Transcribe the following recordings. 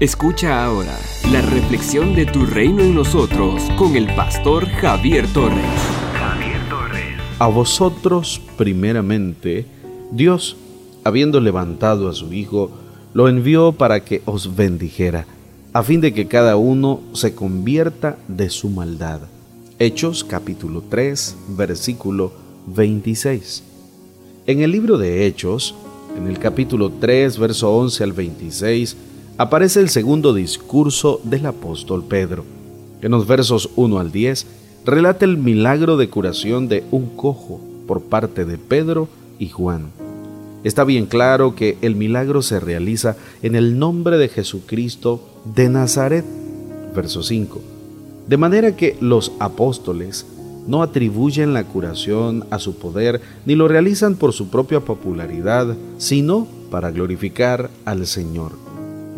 Escucha ahora la reflexión de tu reino en nosotros con el pastor Javier Torres. Javier Torres. A vosotros, primeramente, Dios, habiendo levantado a su Hijo, lo envió para que os bendijera, a fin de que cada uno se convierta de su maldad. Hechos capítulo 3, versículo 26. En el libro de Hechos, en el capítulo 3, verso 11 al 26, aparece el segundo discurso del apóstol Pedro. En los versos 1 al 10 relata el milagro de curación de un cojo por parte de Pedro y Juan. Está bien claro que el milagro se realiza en el nombre de Jesucristo de Nazaret. Verso 5. De manera que los apóstoles no atribuyen la curación a su poder ni lo realizan por su propia popularidad, sino para glorificar al Señor.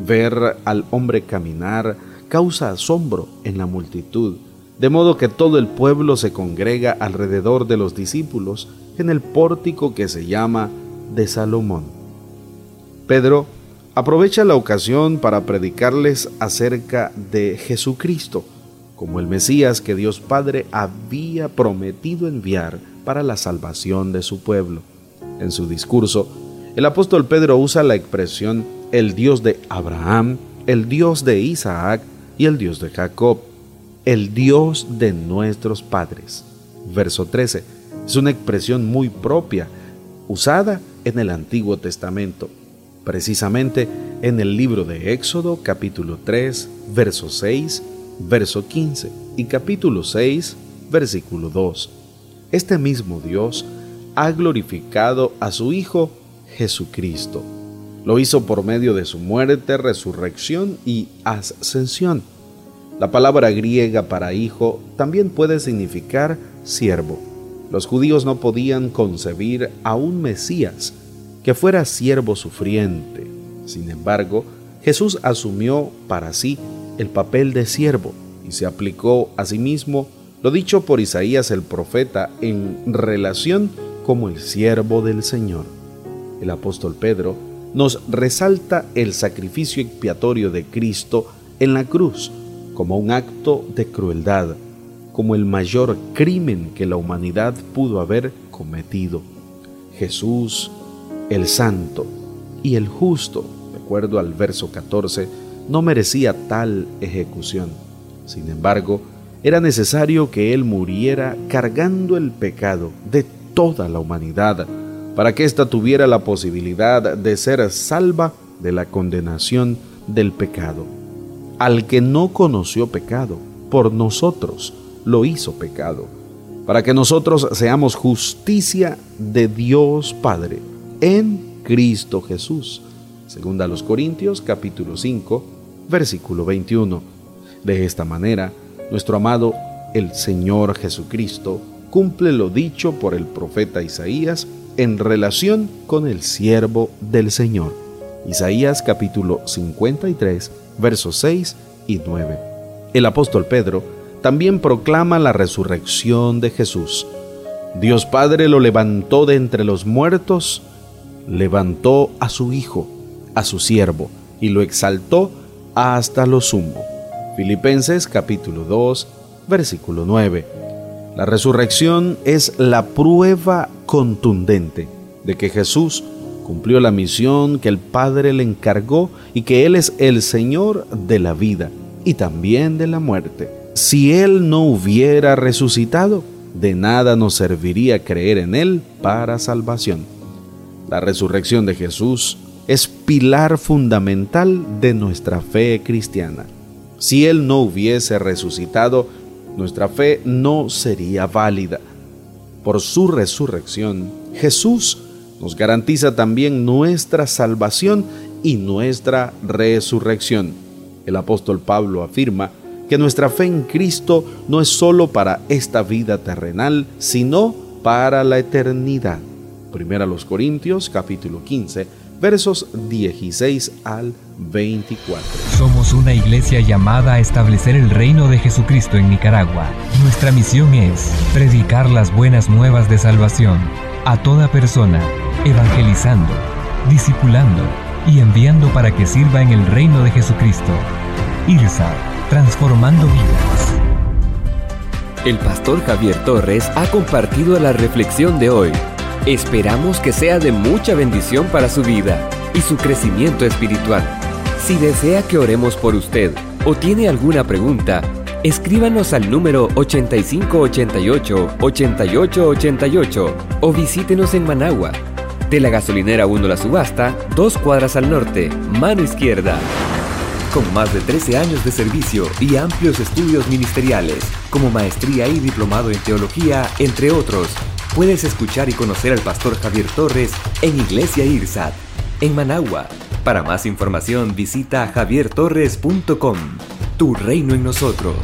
Ver al hombre caminar causa asombro en la multitud, de modo que todo el pueblo se congrega alrededor de los discípulos en el pórtico que se llama de Salomón. Pedro aprovecha la ocasión para predicarles acerca de Jesucristo, como el Mesías que Dios Padre había prometido enviar para la salvación de su pueblo. En su discurso, el apóstol Pedro usa la expresión el Dios de Abraham, el Dios de Isaac y el Dios de Jacob, el Dios de nuestros padres. Verso 13. Es una expresión muy propia, usada en el Antiguo Testamento, precisamente en el libro de Éxodo capítulo 3, verso 6, verso 15 y capítulo 6, versículo 2. Este mismo Dios ha glorificado a su Hijo Jesucristo lo hizo por medio de su muerte, resurrección y ascensión. La palabra griega para hijo también puede significar siervo. Los judíos no podían concebir a un Mesías que fuera siervo sufriente. Sin embargo, Jesús asumió para sí el papel de siervo y se aplicó a sí mismo lo dicho por Isaías el profeta en relación como el siervo del Señor. El apóstol Pedro nos resalta el sacrificio expiatorio de Cristo en la cruz como un acto de crueldad, como el mayor crimen que la humanidad pudo haber cometido. Jesús, el santo y el justo, de acuerdo al verso 14, no merecía tal ejecución. Sin embargo, era necesario que Él muriera cargando el pecado de toda la humanidad para que ésta tuviera la posibilidad de ser salva de la condenación del pecado. Al que no conoció pecado, por nosotros lo hizo pecado, para que nosotros seamos justicia de Dios Padre en Cristo Jesús. Segunda los Corintios capítulo 5, versículo 21. De esta manera, nuestro amado el Señor Jesucristo cumple lo dicho por el profeta Isaías en relación con el siervo del Señor. Isaías capítulo 53, versos 6 y 9. El apóstol Pedro también proclama la resurrección de Jesús. Dios Padre lo levantó de entre los muertos, levantó a su Hijo, a su siervo, y lo exaltó hasta lo sumo. Filipenses capítulo 2, versículo 9. La resurrección es la prueba contundente de que Jesús cumplió la misión que el Padre le encargó y que Él es el Señor de la vida y también de la muerte. Si Él no hubiera resucitado, de nada nos serviría creer en Él para salvación. La resurrección de Jesús es pilar fundamental de nuestra fe cristiana. Si Él no hubiese resucitado, nuestra fe no sería válida. Por su resurrección, Jesús nos garantiza también nuestra salvación y nuestra resurrección. El apóstol Pablo afirma que nuestra fe en Cristo no es sólo para esta vida terrenal, sino para la eternidad. Primera los Corintios capítulo 15 versos 16 al 24. Somos una iglesia llamada a establecer el reino de Jesucristo en Nicaragua. Nuestra misión es predicar las buenas nuevas de salvación a toda persona, evangelizando, discipulando y enviando para que sirva en el reino de Jesucristo. IRSA, transformando vidas. El pastor Javier Torres ha compartido la reflexión de hoy. Esperamos que sea de mucha bendición para su vida y su crecimiento espiritual. Si desea que oremos por usted o tiene alguna pregunta, escríbanos al número 8588-8888 o visítenos en Managua. De la gasolinera 1 La Subasta, dos cuadras al norte, mano izquierda. Con más de 13 años de servicio y amplios estudios ministeriales, como maestría y diplomado en teología, entre otros, puedes escuchar y conocer al pastor Javier Torres en Iglesia IRSAT, en Managua. Para más información visita javiertorres.com. Tu reino en nosotros.